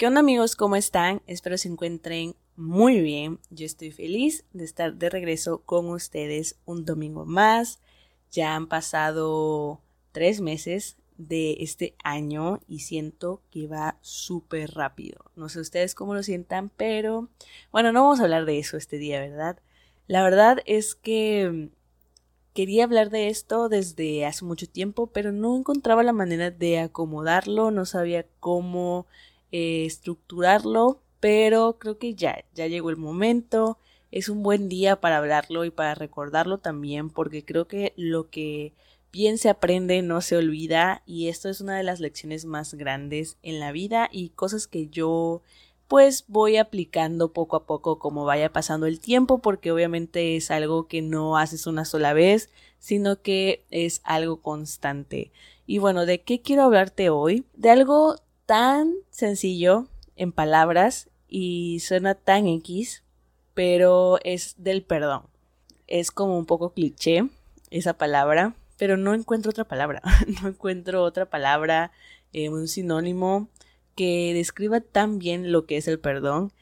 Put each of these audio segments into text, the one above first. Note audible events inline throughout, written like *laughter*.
¿Qué onda amigos? ¿Cómo están? Espero se encuentren muy bien. Yo estoy feliz de estar de regreso con ustedes un domingo más. Ya han pasado tres meses de este año y siento que va súper rápido. No sé ustedes cómo lo sientan, pero bueno, no vamos a hablar de eso este día, ¿verdad? La verdad es que quería hablar de esto desde hace mucho tiempo, pero no encontraba la manera de acomodarlo, no sabía cómo eh, estructurarlo, pero creo que ya, ya llegó el momento. Es un buen día para hablarlo y para recordarlo también, porque creo que lo que bien se aprende no se olvida y esto es una de las lecciones más grandes en la vida y cosas que yo pues voy aplicando poco a poco como vaya pasando el tiempo porque obviamente es algo que no haces una sola vez sino que es algo constante y bueno de qué quiero hablarte hoy de algo tan sencillo en palabras y suena tan X, pero es del perdón. Es como un poco cliché esa palabra, pero no encuentro otra palabra. *laughs* no encuentro otra palabra, eh, un sinónimo que describa tan bien lo que es el perdón.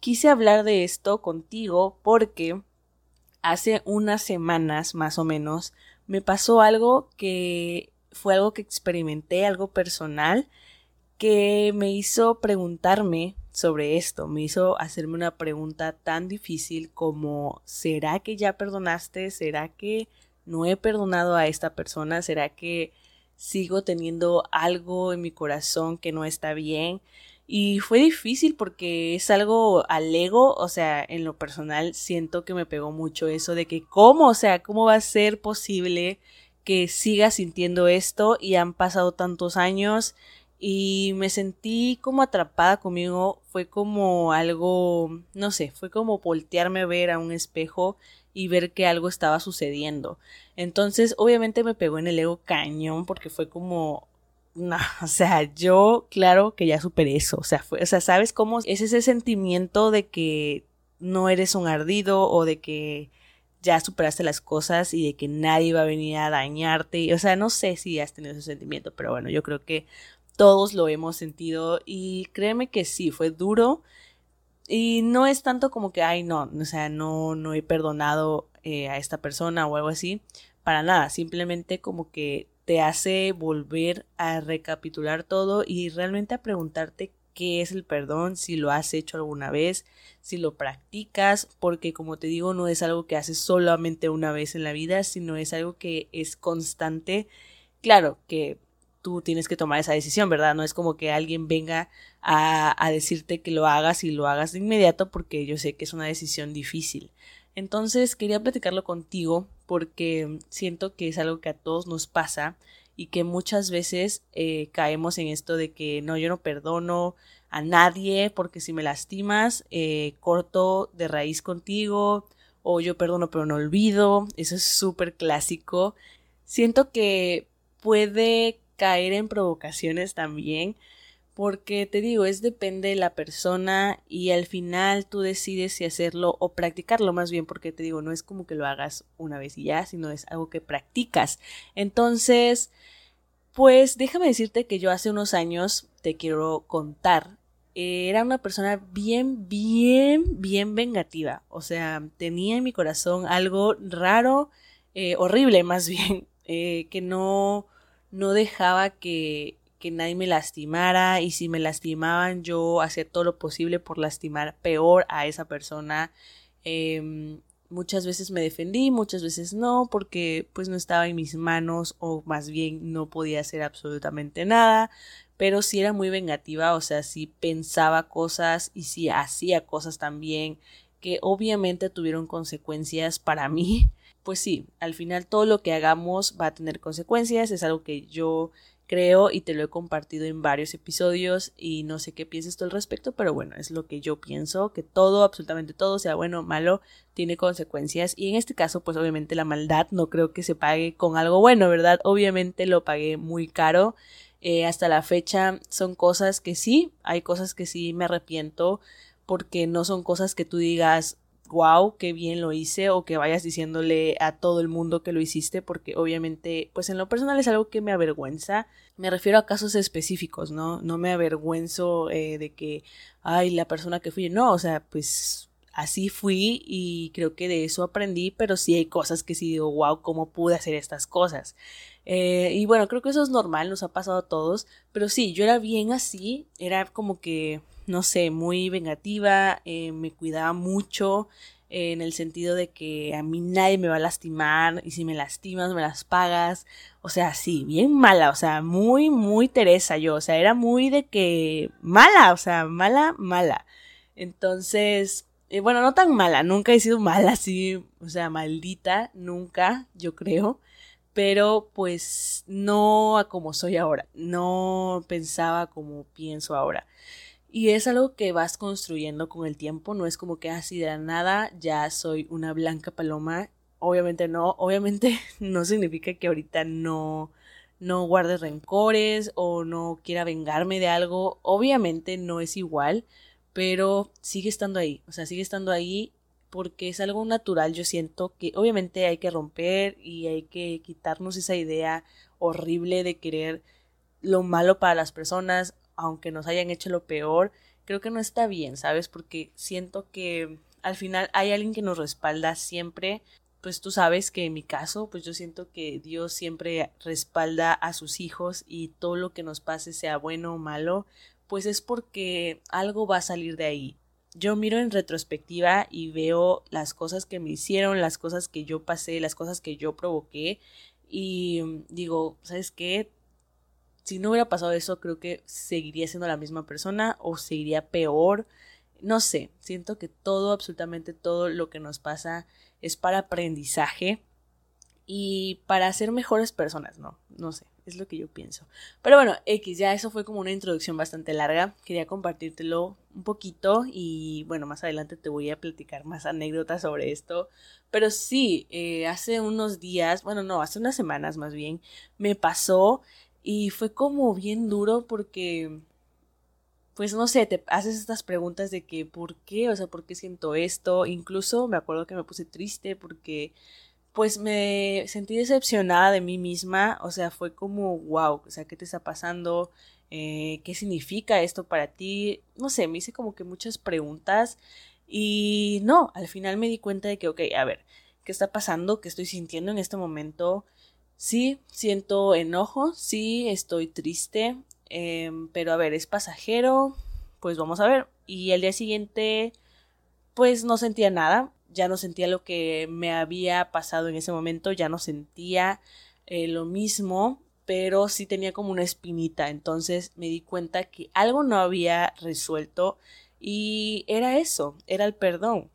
Quise hablar de esto contigo porque hace unas semanas más o menos me pasó algo que fue algo que experimenté, algo personal, que me hizo preguntarme sobre esto, me hizo hacerme una pregunta tan difícil como ¿será que ya perdonaste? ¿Será que no he perdonado a esta persona? ¿Será que sigo teniendo algo en mi corazón que no está bien? Y fue difícil porque es algo al ego, o sea, en lo personal siento que me pegó mucho eso de que cómo, o sea, cómo va a ser posible que siga sintiendo esto y han pasado tantos años y me sentí como atrapada conmigo, fue como algo, no sé, fue como voltearme a ver a un espejo y ver que algo estaba sucediendo. Entonces, obviamente me pegó en el ego cañón porque fue como, no, *laughs* o sea, yo claro que ya superé eso, o sea, fue, o sea, ¿sabes cómo es ese sentimiento de que no eres un ardido o de que ya superaste las cosas y de que nadie va a venir a dañarte. O sea, no sé si has tenido ese sentimiento, pero bueno, yo creo que todos lo hemos sentido y créeme que sí, fue duro y no es tanto como que, ay, no, o sea, no, no he perdonado eh, a esta persona o algo así, para nada, simplemente como que te hace volver a recapitular todo y realmente a preguntarte qué es el perdón, si lo has hecho alguna vez, si lo practicas, porque como te digo, no es algo que haces solamente una vez en la vida, sino es algo que es constante. Claro que tú tienes que tomar esa decisión, ¿verdad? No es como que alguien venga a, a, decirte que lo hagas y lo hagas de inmediato porque yo sé que es una decisión difícil. Entonces quería platicarlo contigo porque siento que es algo que a todos nos pasa y que muchas veces eh, caemos en esto de que no, yo no perdono a nadie porque si me lastimas, eh, corto de raíz contigo o yo perdono pero no olvido. Eso es súper clásico. Siento que puede caer en provocaciones también, porque te digo, es depende de la persona y al final tú decides si hacerlo o practicarlo más bien, porque te digo, no es como que lo hagas una vez y ya, sino es algo que practicas. Entonces, pues déjame decirte que yo hace unos años, te quiero contar, era una persona bien, bien, bien vengativa. O sea, tenía en mi corazón algo raro, eh, horrible más bien, *laughs* eh, que no, no dejaba que, que nadie me lastimara y si me lastimaban yo hacía todo lo posible por lastimar peor a esa persona. Em, muchas veces me defendí, muchas veces no, porque pues no estaba en mis manos o más bien no podía hacer absolutamente nada, pero sí era muy vengativa, o sea, sí pensaba cosas y sí hacía cosas también que obviamente tuvieron consecuencias para *laughs* mí pues sí, al final todo lo que hagamos va a tener consecuencias, es algo que yo creo y te lo he compartido en varios episodios y no sé qué piensas tú al respecto, pero bueno, es lo que yo pienso, que todo, absolutamente todo, sea bueno o malo, tiene consecuencias y en este caso pues obviamente la maldad no creo que se pague con algo bueno, ¿verdad? Obviamente lo pagué muy caro. Eh, hasta la fecha son cosas que sí, hay cosas que sí me arrepiento porque no son cosas que tú digas wow, qué bien lo hice o que vayas diciéndole a todo el mundo que lo hiciste porque obviamente pues en lo personal es algo que me avergüenza. Me refiero a casos específicos, ¿no? No me avergüenzo eh, de que, ay, la persona que fui, no, o sea, pues así fui y creo que de eso aprendí, pero sí hay cosas que sí digo, wow, ¿cómo pude hacer estas cosas? Eh, y bueno, creo que eso es normal, nos ha pasado a todos, pero sí, yo era bien así, era como que no sé, muy vengativa, eh, me cuidaba mucho eh, en el sentido de que a mí nadie me va a lastimar y si me lastimas me las pagas, o sea, sí, bien mala, o sea, muy, muy Teresa yo, o sea, era muy de que mala, o sea, mala, mala. Entonces, eh, bueno, no tan mala, nunca he sido mala así, o sea, maldita, nunca, yo creo pero pues no a como soy ahora, no pensaba como pienso ahora. Y es algo que vas construyendo con el tiempo, no es como que así de la nada ya soy una blanca paloma. Obviamente no, obviamente *laughs* no significa que ahorita no no guarde rencores o no quiera vengarme de algo. Obviamente no es igual, pero sigue estando ahí, o sea, sigue estando ahí porque es algo natural, yo siento que obviamente hay que romper y hay que quitarnos esa idea horrible de querer lo malo para las personas aunque nos hayan hecho lo peor, creo que no está bien, ¿sabes? Porque siento que al final hay alguien que nos respalda siempre. Pues tú sabes que en mi caso, pues yo siento que Dios siempre respalda a sus hijos y todo lo que nos pase, sea bueno o malo, pues es porque algo va a salir de ahí. Yo miro en retrospectiva y veo las cosas que me hicieron, las cosas que yo pasé, las cosas que yo provoqué y digo, ¿sabes qué? Si no hubiera pasado eso, creo que seguiría siendo la misma persona o seguiría peor. No sé, siento que todo, absolutamente todo lo que nos pasa es para aprendizaje y para ser mejores personas, ¿no? No sé, es lo que yo pienso. Pero bueno, X, ya eso fue como una introducción bastante larga. Quería compartírtelo un poquito y bueno, más adelante te voy a platicar más anécdotas sobre esto. Pero sí, eh, hace unos días, bueno, no, hace unas semanas más bien, me pasó y fue como bien duro porque, pues no sé, te haces estas preguntas de que, ¿por qué? O sea, ¿por qué siento esto? Incluso me acuerdo que me puse triste porque, pues me sentí decepcionada de mí misma. O sea, fue como, wow, o sea, ¿qué te está pasando? Eh, ¿Qué significa esto para ti? No sé, me hice como que muchas preguntas. Y no, al final me di cuenta de que, ok, a ver, ¿qué está pasando? ¿Qué estoy sintiendo en este momento? Sí, siento enojo, sí, estoy triste, em, pero a ver, es pasajero, pues vamos a ver. Y el día siguiente, pues no sentía nada, ya no sentía lo que me había pasado en ese momento, ya no sentía eh, lo mismo, pero sí tenía como una espinita, entonces me di cuenta que algo no había resuelto y era eso, era el perdón.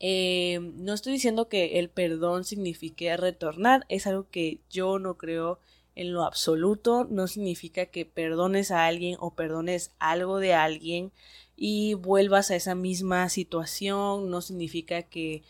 Eh, no estoy diciendo que el perdón signifique retornar, es algo que yo no creo en lo absoluto, no significa que perdones a alguien o perdones algo de alguien y vuelvas a esa misma situación, no significa que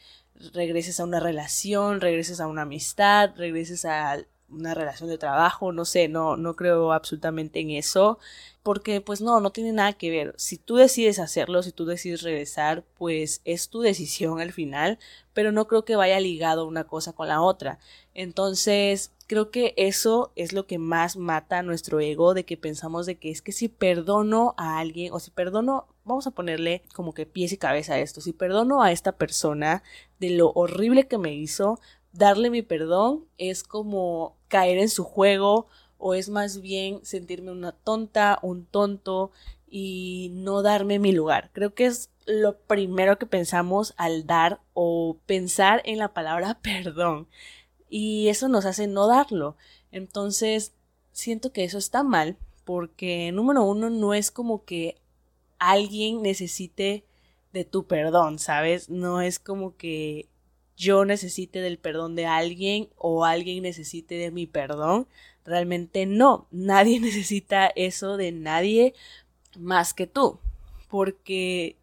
regreses a una relación, regreses a una amistad, regreses a una relación de trabajo, no sé, no, no creo absolutamente en eso, porque pues no, no tiene nada que ver. Si tú decides hacerlo, si tú decides regresar, pues es tu decisión al final, pero no creo que vaya ligado una cosa con la otra. Entonces, creo que eso es lo que más mata nuestro ego, de que pensamos de que es que si perdono a alguien, o si perdono, vamos a ponerle como que pies y cabeza a esto, si perdono a esta persona de lo horrible que me hizo, darle mi perdón es como caer en su juego o es más bien sentirme una tonta, un tonto y no darme mi lugar. Creo que es lo primero que pensamos al dar o pensar en la palabra *laughs* perdón y eso nos hace no darlo. Entonces, siento que eso está mal porque número uno no es como que alguien necesite de tu perdón, ¿sabes? No es como que yo necesite del perdón de alguien o alguien necesite de mi perdón. Realmente no, *laughs* nadie necesita eso de nadie más que tú. Porque,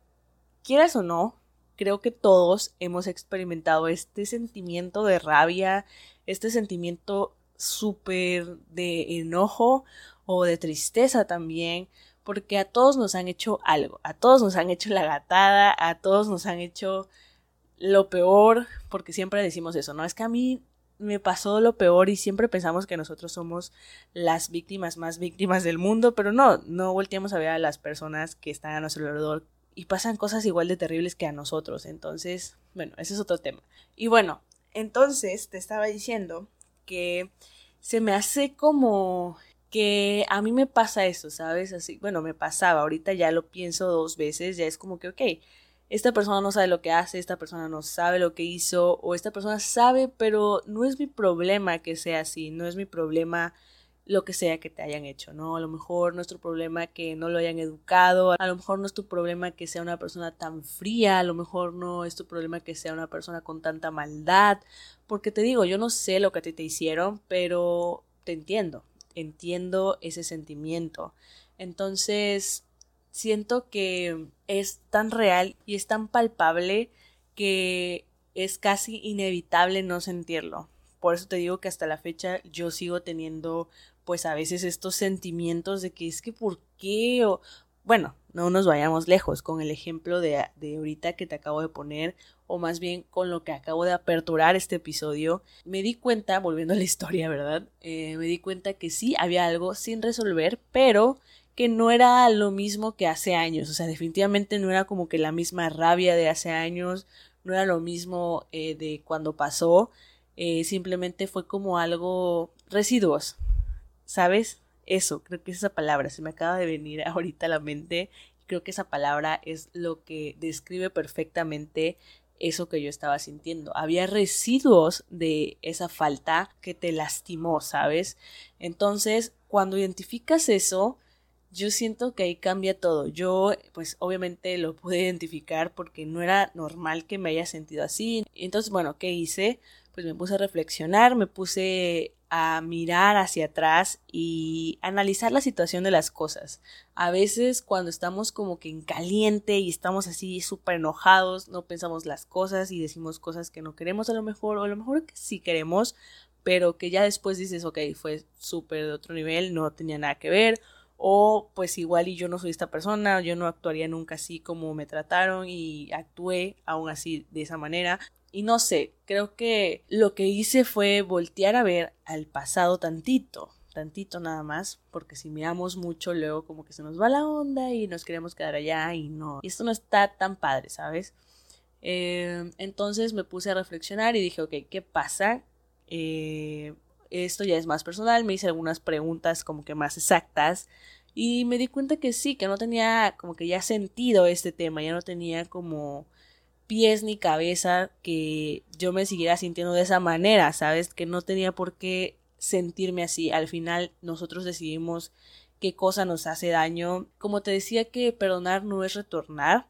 quieras o no, creo que todos hemos experimentado este sentimiento de rabia, este sentimiento súper de enojo o de tristeza también, porque a todos nos han hecho algo, a todos nos han hecho la gatada, a todos nos han hecho lo peor, porque siempre decimos eso, ¿no? Es que a mí me pasó lo peor y siempre pensamos que nosotros somos las víctimas más víctimas del mundo, pero no, no volteamos a ver a las personas que están a nuestro alrededor y pasan cosas igual de terribles que a nosotros. Entonces, bueno, ese es otro tema. Y bueno, entonces te estaba diciendo que se me hace como que a mí me pasa eso, ¿sabes? Así, bueno, me pasaba, ahorita ya lo pienso dos veces, ya es como que, ok, esta persona no sabe lo que hace, esta persona no sabe lo que hizo, o esta persona sabe, pero no es mi problema que sea así, no es mi problema lo que sea que te hayan hecho, ¿no? A lo mejor nuestro problema que no lo hayan educado, a lo mejor no es tu problema que sea una persona tan fría, a lo mejor no es tu problema que sea una persona con tanta maldad, porque te digo, yo no sé lo que a ti te hicieron, pero te entiendo, entiendo ese sentimiento. Entonces, siento que es tan real y es tan palpable que es casi inevitable no sentirlo. Por eso te digo que hasta la fecha yo sigo teniendo pues a veces estos sentimientos de que es que por qué o bueno, no nos vayamos lejos con el ejemplo de, de ahorita que te acabo de poner o más bien con lo que acabo de aperturar este episodio, me di cuenta, volviendo a la historia, ¿verdad? Eh, me di cuenta que sí había algo sin resolver, pero que no era lo mismo que hace años, o sea, definitivamente no era como que la misma rabia de hace años, no era lo mismo eh, de cuando pasó, eh, simplemente fue como algo residuos, ¿sabes? Eso, creo que es esa palabra, se me acaba de venir *laughs* ahorita a la mente, creo que esa palabra es lo que describe perfectamente eso que yo estaba sintiendo. Había residuos de esa falta que te lastimó, ¿sabes? Entonces, cuando identificas eso, yo siento que ahí cambia todo. Yo, pues obviamente lo pude identificar porque no era normal que me haya sentido así. Entonces, bueno, ¿qué hice? Pues me puse a reflexionar, me puse a mirar hacia atrás y analizar la situación de las cosas. A veces cuando estamos como que en caliente y estamos así súper enojados, no pensamos las cosas y decimos cosas que no queremos a lo mejor o a lo mejor que sí queremos, pero que ya después dices, ok, fue súper de otro nivel, no tenía nada que ver o pues igual y yo no soy esta persona, yo no actuaría nunca así como me trataron y actué aún así de esa manera. Y no sé, creo que lo que hice fue voltear a ver al pasado tantito, tantito nada más, porque si miramos mucho luego como que se nos va la onda y nos queremos quedar allá y no. Y esto no está tan padre, ¿sabes? Eh, entonces me puse a reflexionar y dije, ok, ¿qué pasa? Eh, esto ya es más personal, me hice algunas preguntas como que más exactas y me di cuenta que sí, que no tenía como que ya sentido este tema, ya no tenía como pies ni cabeza que yo me siguiera sintiendo de esa manera, ¿sabes? Que no tenía por qué sentirme así. Al final nosotros decidimos qué cosa nos hace daño. Como te decía que perdonar no es retornar,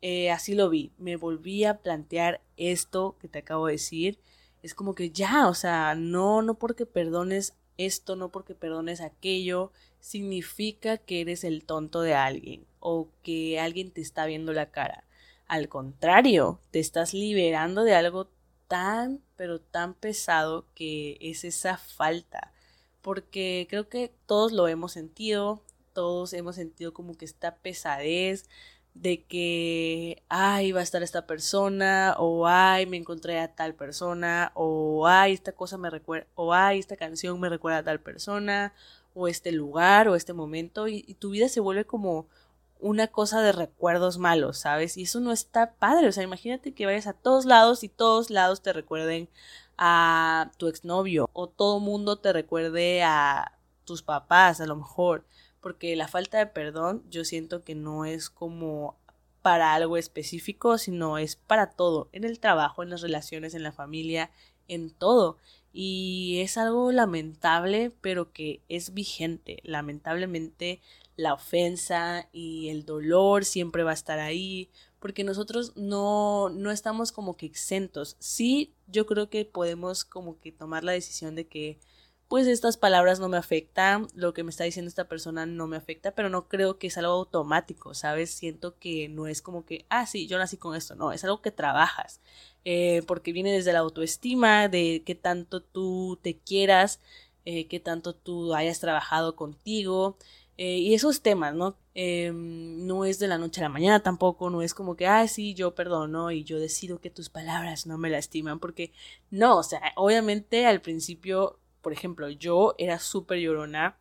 eh, así lo vi. Me volví a plantear esto que te acabo de decir es como que ya, o sea, no, no porque perdones esto, no porque perdones aquello, significa que eres el tonto de alguien o que alguien te está viendo la cara. Al contrario, te estás liberando de algo tan, pero tan pesado que es esa falta. Porque creo que todos lo hemos sentido, todos hemos sentido como que esta pesadez de que, ay, va a estar esta persona, o ay, me encontré a tal persona, o ay, esta cosa me recuerda, o ay, esta canción me recuerda a tal persona, o este lugar, o este momento, y, y, tu vida se vuelve como una cosa de recuerdos malos, ¿sabes? Y eso no está padre, o sea, imagínate que vayas a todos lados y todos lados te recuerden a tu exnovio, o todo mundo te recuerde a tus papás, a lo mejor porque la falta de perdón yo siento que no es como para algo específico, sino es para todo, en el trabajo, en las relaciones, en la familia, en todo. Y es algo lamentable, pero que es vigente. Lamentablemente la ofensa y el dolor siempre va a estar ahí, porque nosotros no, no estamos como que exentos. Sí, yo creo que podemos como que tomar la decisión de que pues estas palabras no me afectan, lo que me está diciendo esta persona no me afecta, pero no creo que es algo automático, ¿sabes? Siento que no es como que, ah, sí, yo nací con esto, no, es algo que trabajas, eh, porque viene desde la autoestima, de qué tanto tú te quieras, eh, qué tanto tú hayas trabajado contigo, Eh, y esos temas, ¿no? Em, no es de la noche a la mañana tampoco, no es como que, ah, sí, yo perdono y yo decido que tus palabras no me lastiman, porque no, o sea, obviamente al principio, por ejemplo, yo era súper llorona,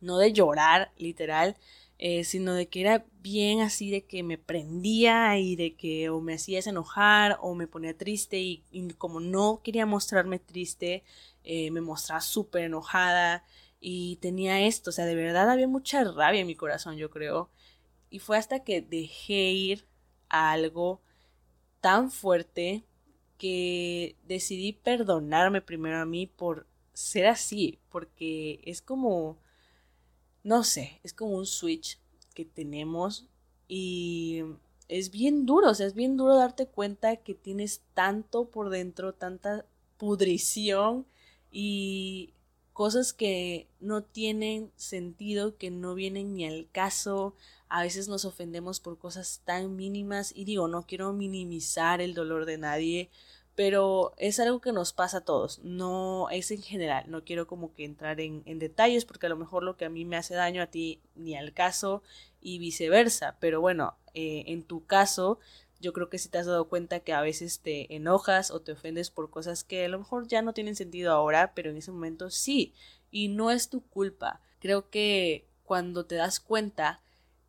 no de llorar, literal, eh, sino de que era bien así de que me prendía y de que o me hacías enojar o me ponía triste y, como no quería mostrarme triste, eh, me mostraba súper enojada y tenía esto, o sea, de verdad había mucha rabia en mi corazón, yo creo. Y fue hasta que dejé ir a algo tan fuerte que decidí perdonarme primero a mí por ser así, porque es como no sé, es como un switch que tenemos y es bien duro, o sea, es bien duro darte cuenta que tienes tanto por dentro, tanta pudrición y cosas que no tienen sentido, que no vienen ni al caso. A veces nos ofendemos por cosas tan mínimas y digo, no quiero minimizar el dolor de nadie, pero es algo que nos pasa a todos, no es en general, no quiero como que entrar en, detalles porque a lo mejor lo que a mí me hace daño a ti ni al caso y viceversa, pero bueno, eh, en tu caso yo creo que si te has dado cuenta que a veces te enojas o te ofendes por cosas que a lo mejor ya no tienen sentido ahora, pero en ese momento sí, y no es tu culpa, creo que cuando te das cuenta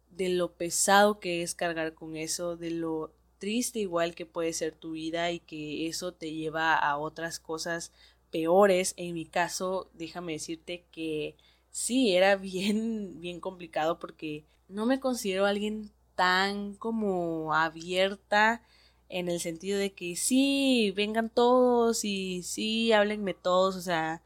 de lo pesado que es cargar con eso, de lo triste igual que puede ser tu vida y que eso te lleva a otras cosas peores. En mi caso, déjame decirte que sí, era *laughs* bien, bien complicado porque no me considero alguien tan como abierta en el sentido de que sí, vengan todos y sí, háblenme todos, o sea,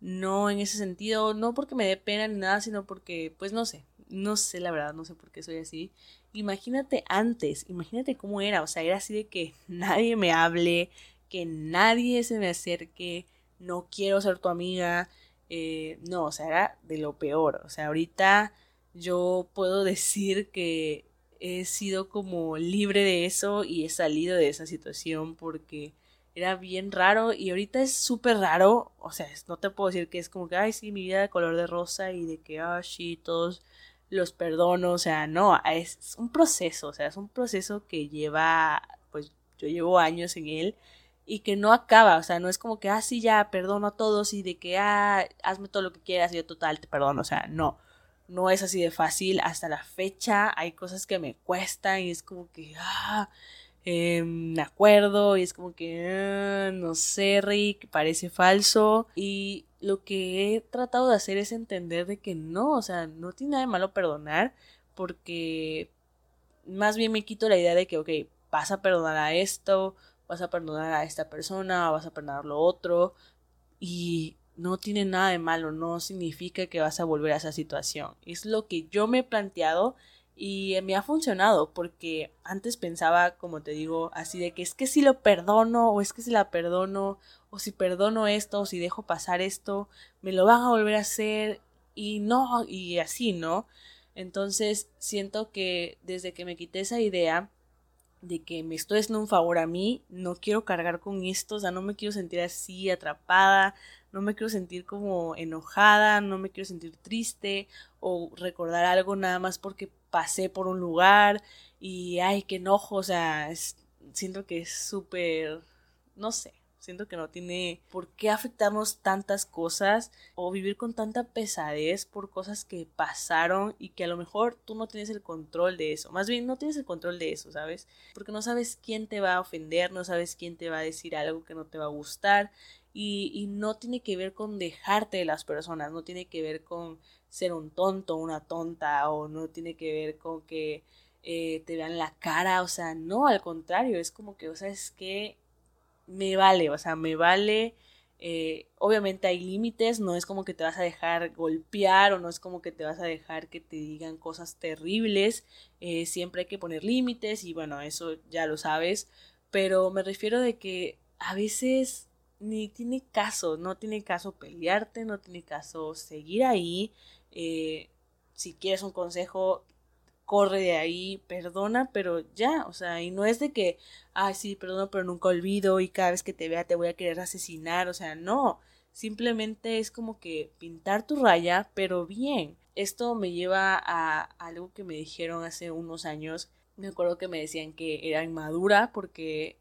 no en ese sentido, no porque me dé pena ni nada, sino porque, pues no sé, no sé la verdad, no sé por qué soy así, imagínate antes, imagínate cómo era, o sea, era así de que nadie me hable, que nadie se me acerque, no quiero ser tu amiga, eh, no, o sea, era de lo peor, o sea, ahorita yo puedo decir que he sido como libre de eso y he salido de esa situación porque era bien raro y ahorita es súper raro, o sea, no te puedo decir que es como que, ay, sí, mi vida de color de rosa y de que, ah, sí, todos los perdono, o sea, no, es un proceso, o sea, es un proceso que lleva, pues yo llevo años en él y que no acaba, o sea, no es como que, ah, sí, ya, perdono a todos y de que, ah, hazme todo lo que quieras y yo total te perdono, o sea, no, no es así de fácil, hasta la fecha hay cosas que me cuestan y es como que, ah, eh, acuerdo y es como que, ah, no sé, Rick, parece falso y lo que he tratado de hacer es entender de que no, o sea, no tiene nada de malo perdonar, porque más bien me quito la idea de que, ok, vas a perdonar a esto, vas a perdonar a esta persona, vas a perdonar lo otro, y no tiene nada de malo, no significa que vas a volver a esa situación. Es lo que yo me he planteado y me ha funcionado porque antes pensaba, como te digo, así de que es que si lo perdono o es que si la perdono o si perdono esto o si dejo pasar esto, me lo van a volver a hacer y no, y así, ¿no? Entonces siento que desde que me quité esa idea de que me estoy haciendo un favor a mí, no quiero cargar con esto, o sea, no me quiero sentir así atrapada, no me quiero sentir como enojada, no me quiero sentir triste o recordar algo nada más porque pasé por un lugar y ay, qué enojo, o sea, siento que es súper, no sé, siento que no tiene por qué afectarnos tantas cosas o vivir con tanta pesadez por cosas que pasaron y que a lo mejor tú no tienes el control de eso, más bien no tienes el control de eso, ¿sabes? Porque no sabes quién te va a ofender, no sabes quién te va a decir algo que no te va a gustar y, y no tiene que ver con dejarte de las personas, no tiene que ver con ser un tonto, una tonta, o no tiene que ver con que eh, te vean la cara, o sea, no, al contrario, es como que, o sea, es que me vale, o sea, me vale. Eh, obviamente hay límites, no es como que te vas a dejar golpear o no es como que te vas a dejar que te digan cosas terribles, eh, siempre hay que poner límites y bueno, eso ya lo sabes, pero me refiero de que a veces ni tiene caso, no tiene caso pelearte, no tiene caso seguir ahí, eh, si quieres un consejo, corre de ahí, perdona, pero ya, o sea, y no es de que, ay, sí, perdono, pero nunca olvido y cada vez que te vea te voy a querer asesinar, o sea, no, Simplemente es como que pintar tu raya, pero bien. Esto me lleva a algo que me dijeron hace unos años. Me acuerdo que me decían que era inmadura porque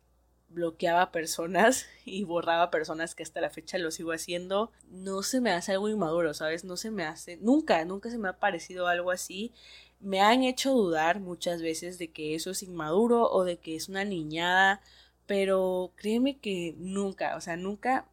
bloqueaba personas *laughs* y borraba personas que hasta la fecha lo sigo haciendo. No se me hace algo inmaduro, ¿sabes? No se me hace, nunca, nunca se me ha parecido algo así. Me han hecho dudar muchas veces de que eso es inmaduro o de que es una niñada, pero créeme que nunca, o sea, nunca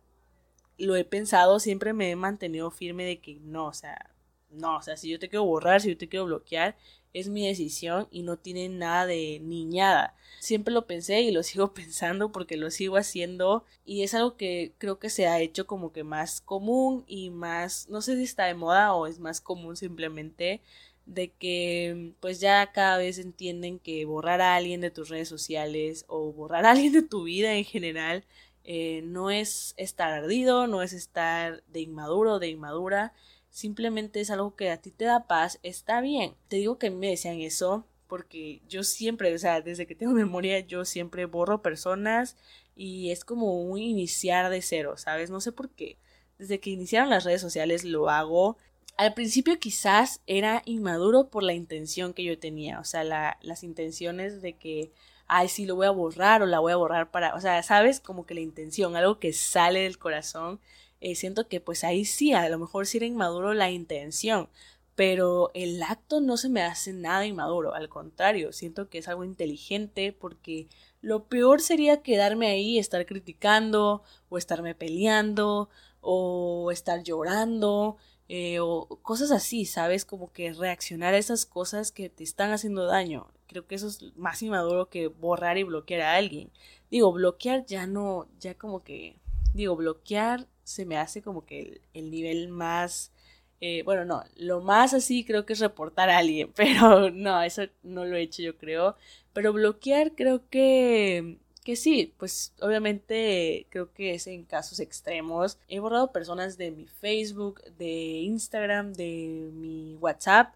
lo he pensado, siempre me he mantenido firme de que no, o sea, no, o sea, si yo te quiero borrar, si yo te quiero bloquear, es mi decisión y no tiene nada de niñada. Siempre lo pensé y lo *laughs* sigo pensando porque lo sigo haciendo y es algo que creo que se ha hecho como que más común y más, no sé si está de moda o es más común simplemente de que pues ya cada vez entienden que borrar a alguien de tus redes sociales o borrar a alguien de tu vida en general eh, no es estar ardido, no es estar de inmaduro, de inmadura, simplemente es algo que a ti te da paz, está bien. Te digo que me decían eso porque yo siempre, o sea, desde que tengo *laughs* memoria, yo siempre borro personas y es como un iniciar de cero, ¿sabes? No sé por qué. Desde que iniciaron las redes sociales lo hago. Al principio quizás era inmaduro por la intención que yo tenía, o sea, las intenciones de que ay, sí, lo voy a borrar o la voy a borrar para, o sea, sabes, como que la intención, algo que sale del corazón, eh, siento que pues ahí sí, a lo mejor sí era inmaduro la intención, pero el acto no se me hace nada inmaduro, al contrario, siento que es algo inteligente porque lo peor sería quedarme ahí, estar criticando o estarme peleando o estar llorando eh, o cosas así, ¿sabes? Como que reaccionar a esas cosas que te están haciendo daño. Creo que eso es más inmaduro que borrar y bloquear a alguien. Digo, bloquear ya no, ya como que, digo, bloquear se me hace como que el, nivel más, eh, bueno, no, lo más así creo que es reportar a alguien, *laughs* pero no, eso no lo he hecho yo creo. Pero bloquear creo que que sí, pues obviamente creo que es en casos extremos. He borrado personas de mi Facebook, de Instagram, de mi WhatsApp,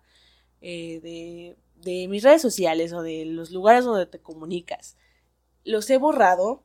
eh, de, de mis redes sociales o de los lugares donde te comunicas. Los he borrado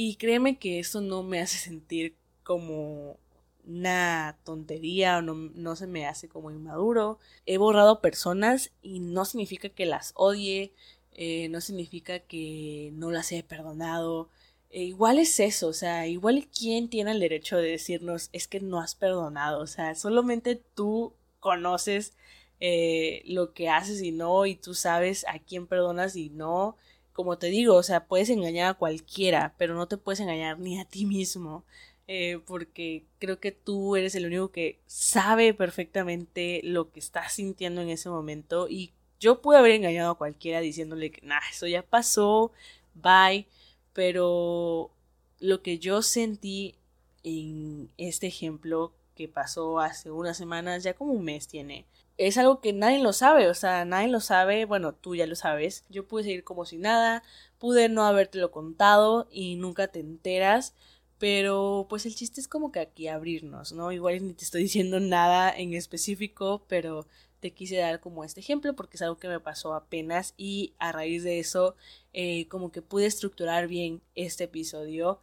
y créeme que eso no me hace sentir como una tontería o no, no, se me hace como inmaduro. He borrado personas y no significa que las odie, eh, no significa que no las haya perdonado. E igual es eso, o sea, igual quién tiene el derecho de decirnos es que no has perdonado, o sea, solamente tú conoces eh, lo que haces y no, y tú sabes a quién perdonas y no. Como te digo, o sea, puedes engañar a cualquiera, pero no te puedes engañar ni a ti mismo. Eh, porque creo que tú eres el único que sabe perfectamente lo que estás sintiendo en ese momento y yo pude haber engañado a cualquiera diciéndole que, nah, eso ya pasó, bye, pero lo que yo sentí en este ejemplo que pasó hace unas semanas, ya como un mes tiene, es algo que nadie lo sabe, o sea, nadie lo sabe, bueno, tú ya lo sabes, yo pude seguir como si nada, pude no habértelo contado y nunca te enteras, pero pues el chiste es como que aquí abrirnos, ¿no? Igual ni te estoy diciendo nada en específico, pero te quise dar como este ejemplo porque es algo que me pasó apenas y a raíz de eso eh, como que pude estructurar bien este episodio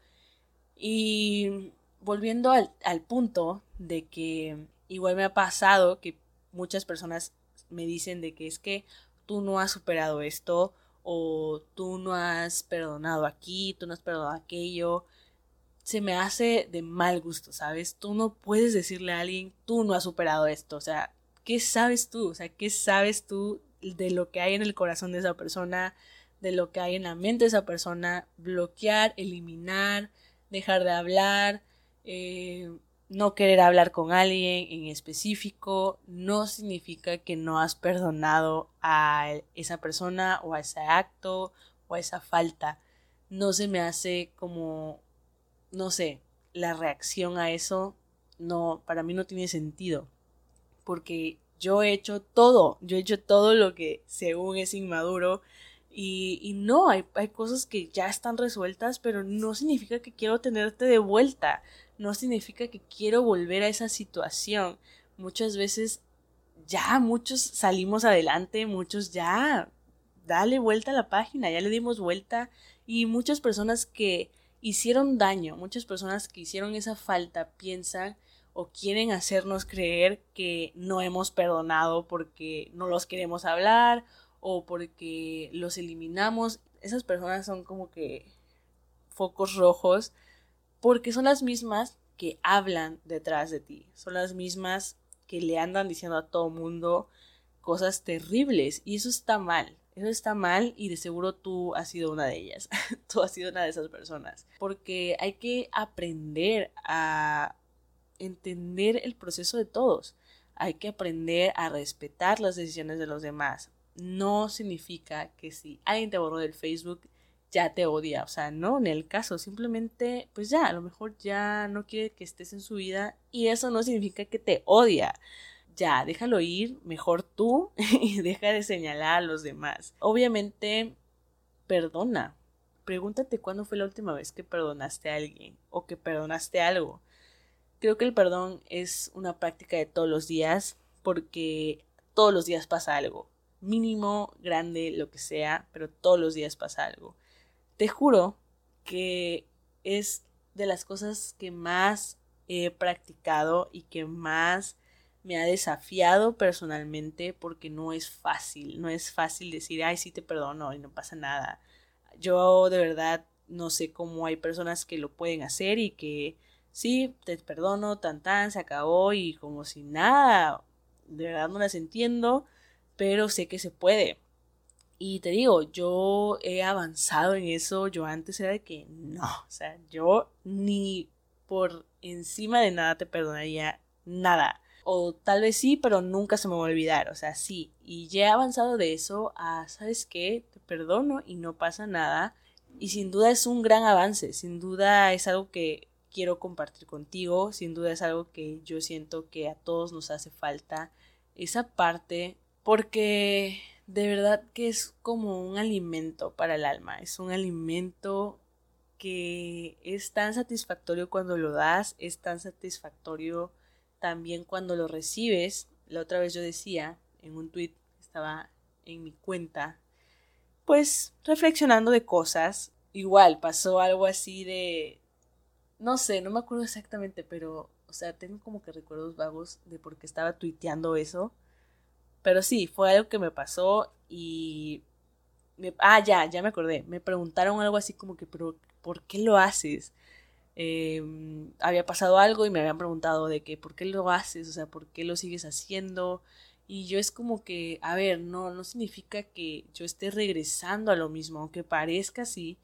y volviendo al, al punto de que igual me ha pasado que muchas personas me dicen de que es que tú no has superado esto o tú no has perdonado aquí, tú no has perdonado aquello, se me hace de mal gusto, ¿sabes? Tú no puedes decirle a alguien, tú no has superado esto, o sea, ¿qué sabes tú? O sea, ¿qué sabes tú de lo que hay en el corazón de esa persona, de lo que hay en la mente de esa persona? Bloquear, eliminar, dejar de hablar, eh, no querer hablar con alguien en específico, no significa que no has perdonado a esa persona o a ese acto o a esa falta. No se me hace como, no sé, la reacción a eso no, para mí no tiene sentido porque yo he hecho todo, yo he hecho todo lo que según es inmaduro y, y no, hay, hay cosas que ya están resueltas, pero no significa que quiero tenerte de vuelta, no significa que quiero volver a esa situación. Muchas veces ya muchos salimos adelante, muchos ya dale vuelta a la página, ya le dimos vuelta y muchas personas que hicieron daño. Muchas personas que hicieron esa falta piensan o quieren hacernos creer que no hemos perdonado porque no los queremos hablar o porque los eliminamos. Esas personas son como que focos rojos porque son las mismas que hablan detrás de ti, son las mismas que le andan diciendo a todo mundo cosas terribles y eso está mal. Eso está mal y de seguro tú has sido una de ellas. *laughs* tú has sido una de esas personas. Porque hay que aprender a entender el proceso de todos. Hay que aprender a respetar las decisiones de los demás. No significa que si alguien te borró del Facebook ya te odia. O sea, no, en el caso, simplemente, pues ya, a lo mejor ya no quiere que estés en su vida y eso no significa que te odia. Ya, déjalo ir, mejor tú *laughs* y deja de señalar a los demás. Obviamente, perdona. Pregúntate cuándo fue la última vez que perdonaste a alguien o que perdonaste algo. Creo que el perdón es una práctica de todos los días porque todos los días pasa algo. Mínimo, grande, lo que sea, pero todos los días pasa algo te juro que es de las cosas que más he practicado y que más me ha desafiado personalmente porque no es fácil, no es fácil decir, ay, sí te perdono y no pasa nada. Yo de verdad no sé cómo hay personas que lo pueden hacer y que sí, te perdono, tan tan, se acabó y como si nada, de verdad no las entiendo, pero sé que se puede. Y te digo, yo he avanzado en eso. Yo antes era de que no, o sea, yo ni por encima de nada te perdonaría nada. O tal vez sí, pero nunca se me va a olvidar. O sea, sí. Y ya he avanzado de eso a, ¿sabes qué? Te perdono y no pasa nada. Y sin duda es un gran avance. Sin duda es algo que quiero compartir contigo. Sin duda es algo que yo siento que a todos nos hace falta. Esa parte. Porque de verdad que es como un alimento para el alma, es un alimento que es tan satisfactorio cuando lo das, es tan satisfactorio también cuando lo recibes. La otra vez yo decía en un tweet, estaba en mi cuenta, pues reflexionando de cosas, igual pasó algo así de, no sé, no me acuerdo exactamente, pero, o sea, tengo como que recuerdos vagos de por qué estaba tuiteando eso pero sí, fue algo que me pasó y... ah, ya, ya me acordé. Me preguntaron algo así como que, pero ¿por qué lo haces? Em, había pasado algo y me habían preguntado de que, ¿por qué lo haces? O sea, ¿por qué lo sigues haciendo? Y yo es como que, a ver, no, no significa que yo esté regresando a lo mismo, aunque parezca así.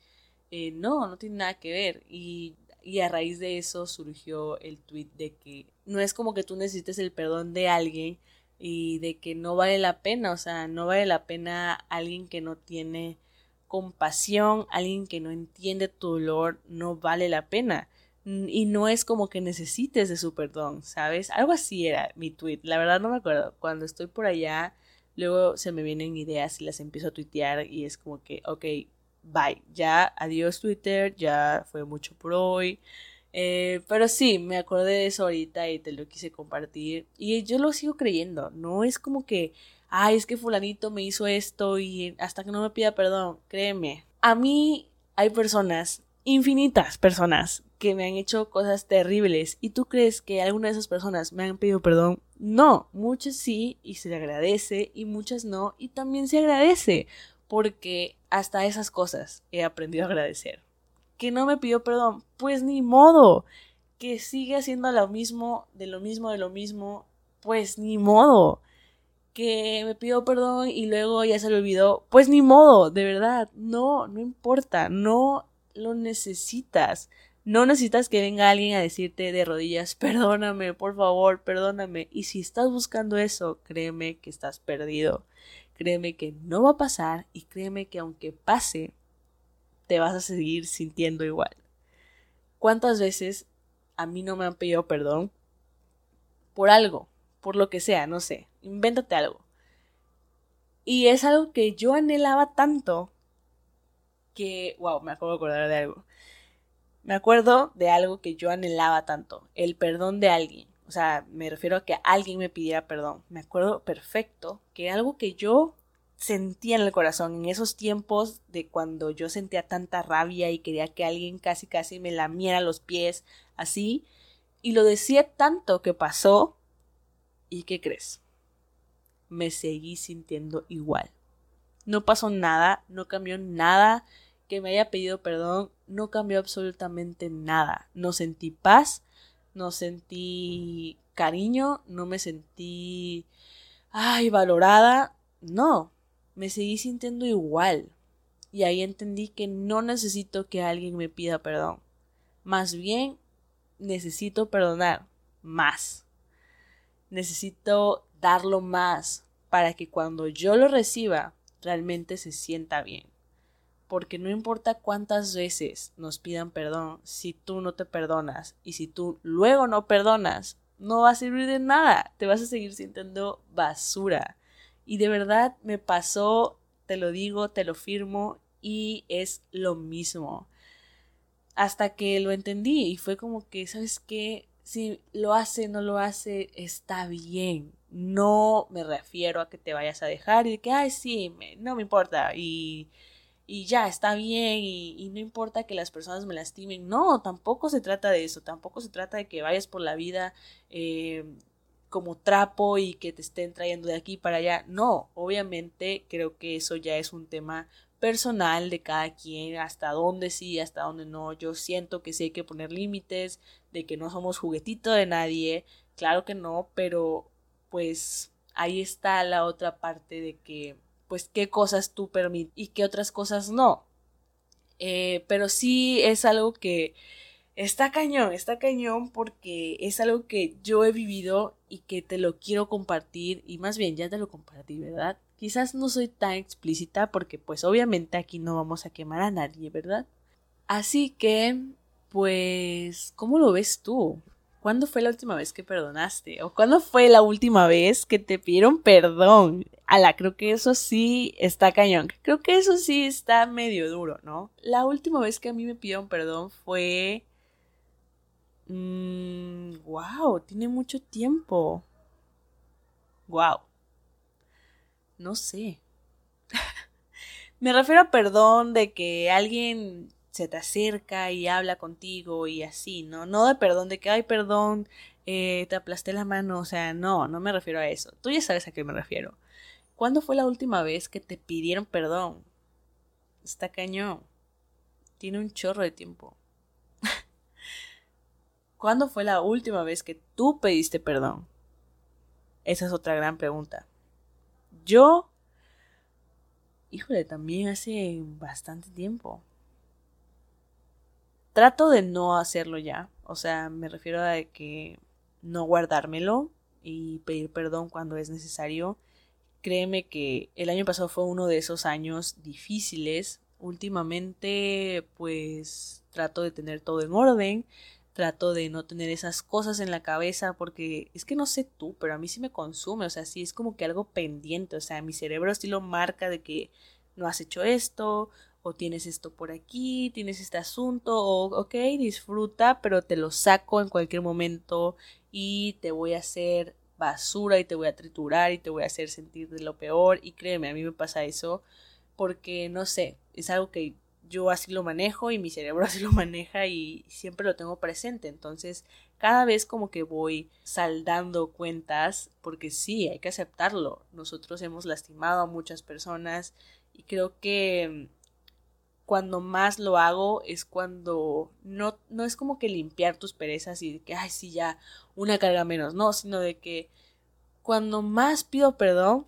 Eh, no, no tiene nada que ver. Y, y a raíz de eso surgió el tweet de que no es como que tú necesites el perdón de alguien y de que no vale la pena, o sea, no vale la pena alguien que no tiene compasión, alguien que no entiende tu dolor, no vale la pena. Y no es como que necesites de su perdón, ¿sabes? Algo así era mi tweet, la verdad no me acuerdo. Cuando estoy por allá, luego se me vienen ideas y las empiezo a tuitear y es como que, ok, bye, ya, adiós Twitter, ya fue mucho por hoy. Eh, pero sí, me acordé de eso ahorita y te lo quise compartir. Y yo lo sigo creyendo. No es como que, ay, es que fulanito me hizo esto y hasta que no me pida perdón. Créeme. A mí hay personas, infinitas personas, que me han hecho cosas terribles. ¿Y tú crees que alguna de esas personas me han pedido perdón? No, muchas sí y se le agradece y muchas no y también se agradece porque hasta esas cosas he aprendido a agradecer que no me pidió perdón, pues ni modo, que sigue haciendo lo mismo, de lo mismo, de lo mismo, pues ni modo, que me pidió perdón y luego ya se lo olvidó, pues ni modo, de verdad, no, no importa, no lo necesitas. No necesitas que venga alguien a decirte de rodillas, *laughs* perdóname, por favor, perdóname. Y si estás buscando eso, créeme que estás perdido. Créeme que no va a pasar y créeme que aunque pase, te vas a seguir sintiendo igual. ¿Cuántas veces a mí no me han pedido perdón por algo, por lo que sea, no sé, invéntate algo? Y es algo que yo anhelaba tanto que, wow, me acuerdo de acordar de algo. Me acuerdo de algo que yo anhelaba tanto, el perdón de alguien. O sea, me refiero a que alguien me pidiera perdón. Me acuerdo perfecto que algo que yo sentía en el corazón, en esos tiempos de cuando yo sentía tanta rabia y quería que alguien casi casi me lamiera los pies, así, y lo decía tanto que pasó, ¿y qué crees? Me seguí sintiendo igual. No pasó nada, no cambió nada, que me haya pedido perdón, no cambió absolutamente nada. No sentí paz, no sentí cariño, no me sentí, ay, valorada, no, me seguí sintiendo igual. Y ahí entendí que no necesito que alguien me pida perdón. Más bien, necesito perdonar más. Necesito darlo más para que cuando yo lo reciba, realmente se sienta bien. Porque no importa cuántas veces nos pidan perdón, si tú no te perdonas y si tú luego no perdonas, no va a servir de nada. Te vas a seguir sintiendo basura. Y de verdad me pasó, te lo digo, te lo firmo, y es lo mismo. Hasta que lo entendí y fue como que, ¿sabes qué? Si lo hace, no lo hace, está bien. No me refiero a que te vayas a dejar y de que, ay, sí, no me importa y, y ya, está bien y, y, no importa que las personas me lastimen. No, tampoco se trata de eso, tampoco se trata de que vayas por la vida eh, como trapo y que te estén trayendo de aquí para allá. No, obviamente creo que eso ya es un tema personal de cada quien, hasta dónde sí, hasta dónde no. Yo siento que sí hay que poner límites, de que no somos juguetito de nadie, claro que no, pero pues ahí está la otra parte de que pues qué cosas tú permites y qué otras cosas no. Eh, pero sí es algo que Está cañón, está cañón porque es algo que yo he vivido y que te lo quiero compartir y más bien ya te lo compartí, ¿verdad? Quizás no soy tan explícita porque pues obviamente aquí no vamos a quemar a nadie, ¿verdad? Así que, pues, ¿cómo lo ves tú? ¿Cuándo fue la última vez que perdonaste? ¿O cuándo fue la última vez que te pidieron perdón? Ala, creo que eso sí está cañón. Creo que eso sí está medio duro, ¿no? La última vez que a mí me pidieron perdón fue wow, mm, tiene mucho tiempo. Wow. No sé. *laughs* Me refiero a perdón de que alguien se te acerca y habla contigo y así, ¿no? No de perdón de que, ay, perdón, eh, te aplasté la mano, o sea, no, no me refiero a eso. Tú ya sabes a qué me refiero. ¿Cuándo fue la última vez que te pidieron perdón? Está cañón. Tiene un chorro de tiempo. ¿Cuándo fue la última vez que tú pediste perdón? Esa es otra gran pregunta. Yo, híjole, también hace bastante tiempo. Trato de no hacerlo ya. O sea, me refiero a que no guardármelo y pedir perdón cuando es necesario. Créeme que el año pasado fue uno de esos años difíciles. Últimamente, pues trato de tener todo en orden trato de no tener esas cosas en la cabeza porque es que no sé tú, pero a mí sí me consume, o sea, sí es como que algo pendiente, o sea, mi cerebro sí lo marca de que no has hecho esto, o tienes esto por aquí, tienes este asunto, o ok, disfruta, pero te lo saco en cualquier momento y te voy a hacer basura y te voy a triturar y te voy a hacer sentir de lo peor y créeme, a mí me pasa eso porque no sé, es algo que yo así lo manejo y mi cerebro *laughs* así lo maneja y siempre lo tengo presente. Entonces, cada vez como que voy saldando cuentas, porque sí, hay que aceptarlo. Nosotros hemos lastimado a muchas personas y creo que cuando más lo hago es cuando no, no es como que limpiar tus perezas y que, ay, sí, ya, una carga menos, no, sino de que cuando más pido perdón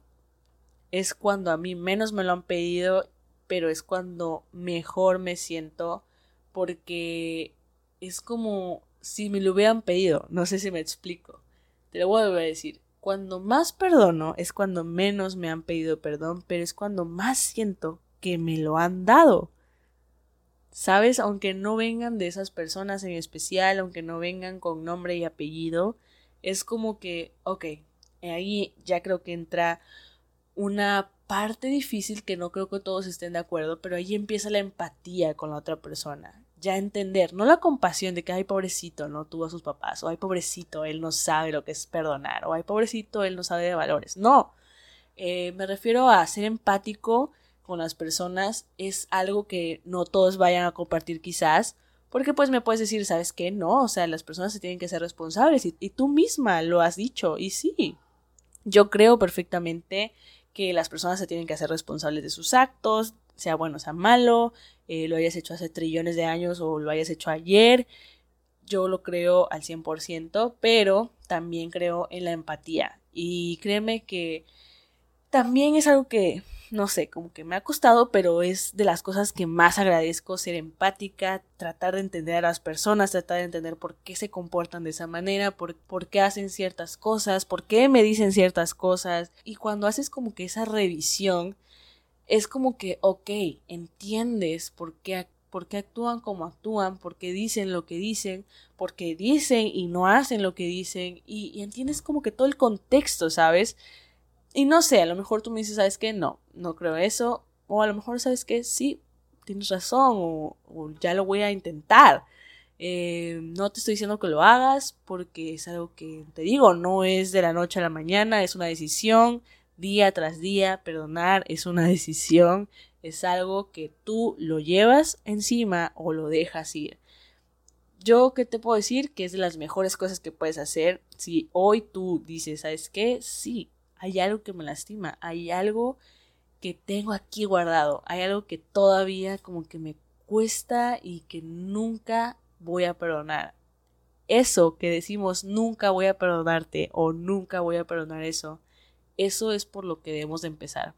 es cuando a mí menos me lo han pedido pero es cuando mejor me siento porque es como si me lo hubieran pedido, no sé si me explico. Te lo voy a decir. Cuando más perdono es cuando menos me han pedido perdón, pero es cuando más siento que me lo han dado. ¿Sabes? Aunque no vengan de esas personas en especial, aunque no vengan con nombre y apellido, es como que, ok, ahí ya creo que entra una parte difícil que no creo que todos estén de acuerdo, pero ahí empieza la empatía con la otra persona. Ya entender, no la compasión de que, ay, pobrecito, no tuvo a sus papás, o ay, pobrecito, él no sabe lo que es perdonar, o ay, pobrecito, él no sabe de valores. No, Eh, me refiero a ser empático con las personas es algo que no todos vayan a compartir quizás, porque pues me puedes decir, ¿sabes qué? No, o sea, las personas se tienen que ser responsables y, y tú misma lo has dicho y sí, yo creo perfectamente que las personas se tienen que hacer responsables de sus actos, sea bueno, sea malo, eh, lo hayas hecho hace trillones de años o lo hayas hecho ayer. Yo lo creo al 100%, pero también creo en la empatía. Y créeme que también es algo que no sé, como que me ha costado, pero es de las cosas que más agradezco, ser empática, tratar de entender a las personas, tratar de entender por qué se comportan de esa manera, por, por qué hacen ciertas cosas, por qué me dicen ciertas cosas. Y cuando haces como que esa revisión, es como que, ok, entiendes por qué, por qué actúan como actúan, por qué dicen lo que dicen, por qué dicen y no hacen lo que dicen, y, y entiendes como que todo el contexto, ¿sabes? Y no sé, a lo mejor tú me dices, ¿sabes qué? No, no creo eso. O a lo mejor, ¿sabes qué? Sí, tienes razón. O, ya lo voy a intentar. Eh, no te estoy diciendo que lo hagas porque es algo que te digo, no es de la noche a la mañana, es una decisión día tras día. Perdonar es una *laughs* decisión, es algo que tú lo llevas encima o lo dejas ir. Yo, ¿qué te puedo decir? Que es de las mejores cosas que puedes hacer si hoy tú dices, ¿sabes qué? Sí, hay algo que me lastima, hay algo que tengo aquí guardado, hay algo que todavía como que me cuesta y que nunca voy a perdonar. Eso que decimos nunca voy a perdonarte o nunca voy a perdonar eso, eso es por lo que debemos de empezar.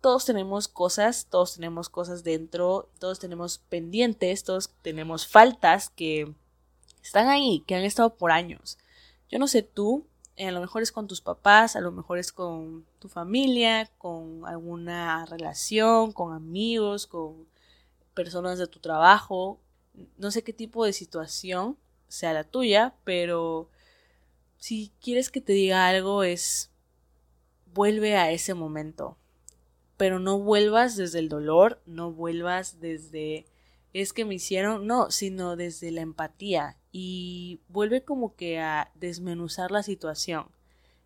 Todos tenemos cosas, todos tenemos cosas dentro, todos tenemos pendientes, todos tenemos faltas que están ahí, que han estado por años. Yo no sé tú, a lo mejor es con tus papás, a lo mejor es con tu familia, con alguna relación, con amigos, con personas de tu trabajo, no sé qué tipo de situación sea la tuya, pero si quieres que te diga algo es vuelve a ese momento, pero no vuelvas desde el dolor, no vuelvas desde es que me hicieron, no, sino desde la empatía y vuelve como que a desmenuzar la situación.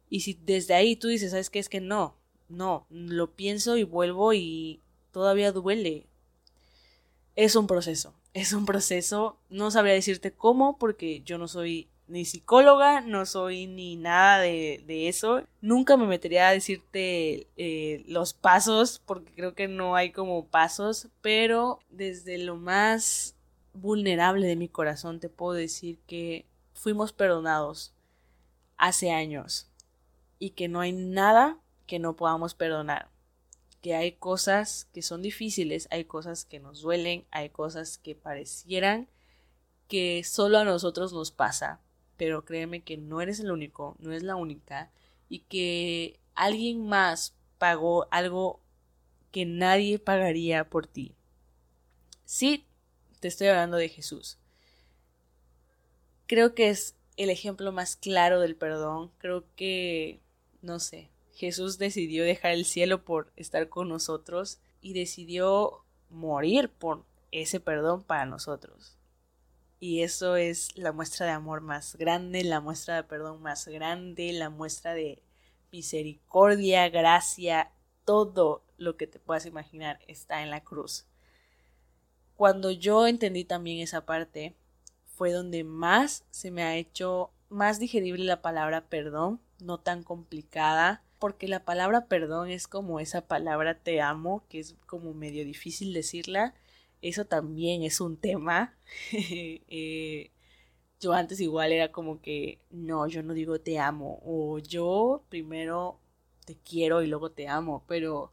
Y si desde ahí tú dices, ¿sabes qué? Es que no, no, lo pienso y vuelvo y todavía duele. Es un proceso, *laughs* es un proceso, no sabría decirte cómo porque yo no soy ni psicóloga, no soy ni nada de, eso. Nunca me metería a decirte eh, los pasos, porque creo que no hay como pasos, pero desde lo más vulnerable de mi corazón te puedo decir que fuimos perdonados hace años y que no hay nada que no podamos perdonar. Que hay cosas que son difíciles, hay cosas que nos duelen, hay cosas que parecieran que solo a nosotros nos pasa, pero créeme que no eres el único, no es la única, y que alguien más pagó algo que nadie pagaría por ti. Sí, te estoy hablando de Jesús. Creo que es el ejemplo más claro del perdón. Creo que, no sé, Jesús decidió dejar el cielo por estar con nosotros y decidió morir por ese perdón para nosotros. Y eso es la muestra de amor más grande, la muestra de perdón más grande, la muestra de misericordia, gracia, todo lo que te puedas imaginar está en la cruz. Cuando yo entendí también esa parte, fue donde más se me ha hecho más digerible la palabra perdón, no tan complicada, porque la palabra perdón es como esa palabra te amo, que es como medio difícil decirla, eso también es un tema. *laughs* Eh, yo antes igual era como que, no, yo no digo te amo, o yo primero te quiero y luego te amo, pero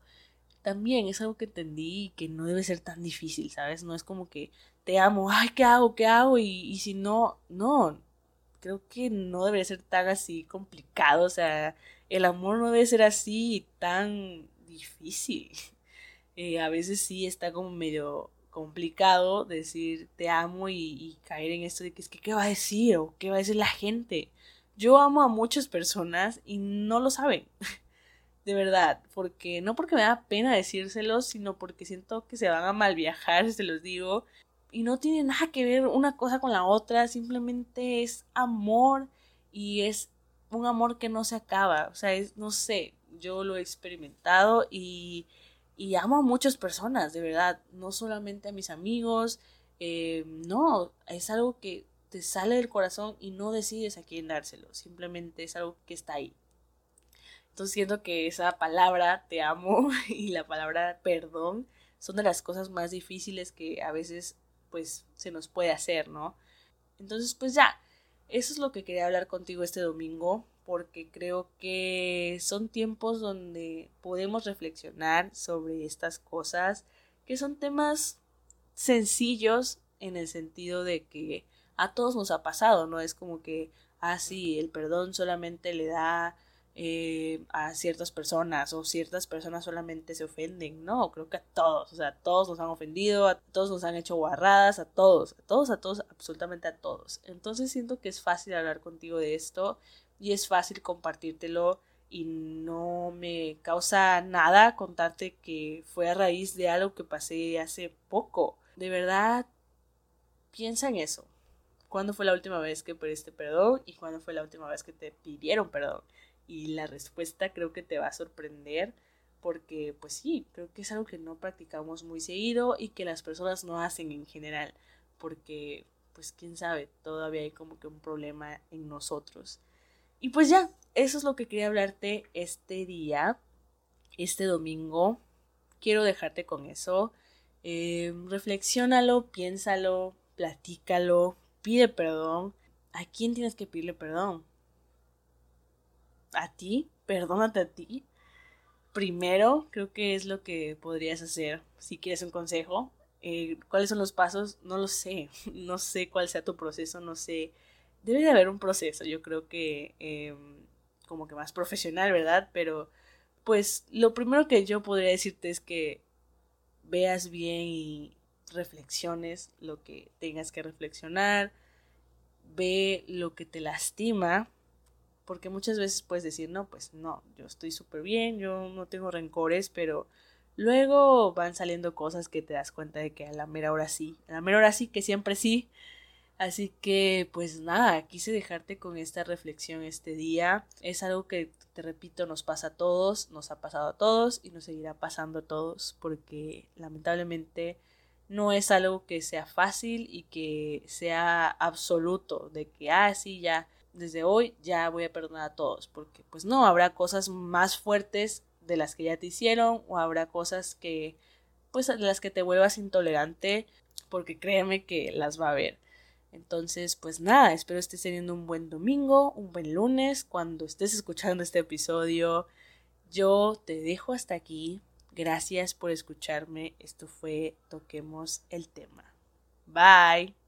también es algo que entendí que no debe ser tan difícil, ¿sabes? No es como que te amo, ay, ¿qué hago? ¿Qué hago? Y, y si no, no, creo que no debería ser tan así complicado, o sea, el amor no debe ser así tan difícil. *laughs* Eh, a veces sí está como medio complicado decir te amo y, caer en esto de que es que qué va a decir o qué va a decir la gente. Yo amo a muchas personas y no lo saben. *laughs* de verdad, porque no porque me da pena decírselos, sino porque siento que se van a mal viajar, *laughs* se los digo, y no tiene nada que ver una cosa con la otra, simplemente es amor y es un amor que no se acaba, o sea, es, no sé, yo lo he experimentado y, y amo a muchas personas, de verdad, no solamente a mis amigos, eh, no, es algo que te sale del corazón y no decides a quién dárselo, simplemente es algo que está ahí. Entonces siento que esa palabra te amo *laughs* y la palabra perdón son de las cosas más difíciles que a veces pues se nos puede hacer, ¿no? Entonces pues ya, eso es lo que quería hablar contigo este domingo porque creo que son tiempos donde podemos reflexionar sobre estas cosas que son temas sencillos en el sentido de que a todos nos ha pasado, no es como que, ah, sí, el perdón solamente le da eh, a ciertas personas o ciertas personas solamente se ofenden, no, creo que a todos, o sea, a todos nos han ofendido, a todos nos han hecho guarradas, a todos, a todos, a todos, absolutamente a todos. Entonces siento que es fácil hablar contigo de esto y es fácil compartírtelo y no me causa nada contarte que fue a raíz de algo que pasé hace poco. De verdad, piensa en eso. ¿Cuándo fue la última vez que pediste perdón y cuándo fue la última vez que te pidieron perdón? Y la respuesta creo que te va a sorprender porque pues sí, creo que es algo que no practicamos muy seguido y que las personas no hacen en general porque pues quién sabe, todavía hay como que un problema en nosotros. Y pues ya, eso es lo que quería hablarte este día, este domingo. Quiero dejarte con eso. Eh, reflexiónalo, piénsalo, platícalo, pide perdón. ¿A quién tienes que pedirle perdón? ¿A ti? Perdónate a ti. Primero, creo que es lo que podrías hacer si quieres un consejo. Eh, ¿Cuáles son los pasos? No lo sé. *laughs* No sé cuál sea tu proceso, no sé. Debe de haber un proceso, yo creo que em, como que más profesional, ¿verdad? Pero pues lo primero que yo podría decirte es que veas bien y reflexiones lo que tengas que reflexionar, ve lo que te lastima, porque muchas veces puedes decir, no, pues no, yo estoy súper bien, yo no tengo rencores, pero luego van saliendo cosas que te das cuenta de que a la mera hora sí, a la mera hora sí, que siempre sí. Así que, pues nada, quise dejarte con esta reflexión este día. Es algo que, te repito, nos pasa a todos, nos ha pasado a todos y nos seguirá pasando a todos, porque lamentablemente no es algo que sea fácil y que sea absoluto, de que, ah, sí, ya, desde hoy ya voy a perdonar a todos, porque pues no, habrá cosas más fuertes de las que ya te hicieron o habrá cosas que, pues, las que te vuelvas intolerante, porque créeme que las va a haber. Entonces, pues nada, espero estés teniendo un buen domingo, un buen lunes, cuando estés escuchando este episodio. Yo te dejo hasta aquí. Gracias por escucharme. Esto fue Toquemos el tema. Bye.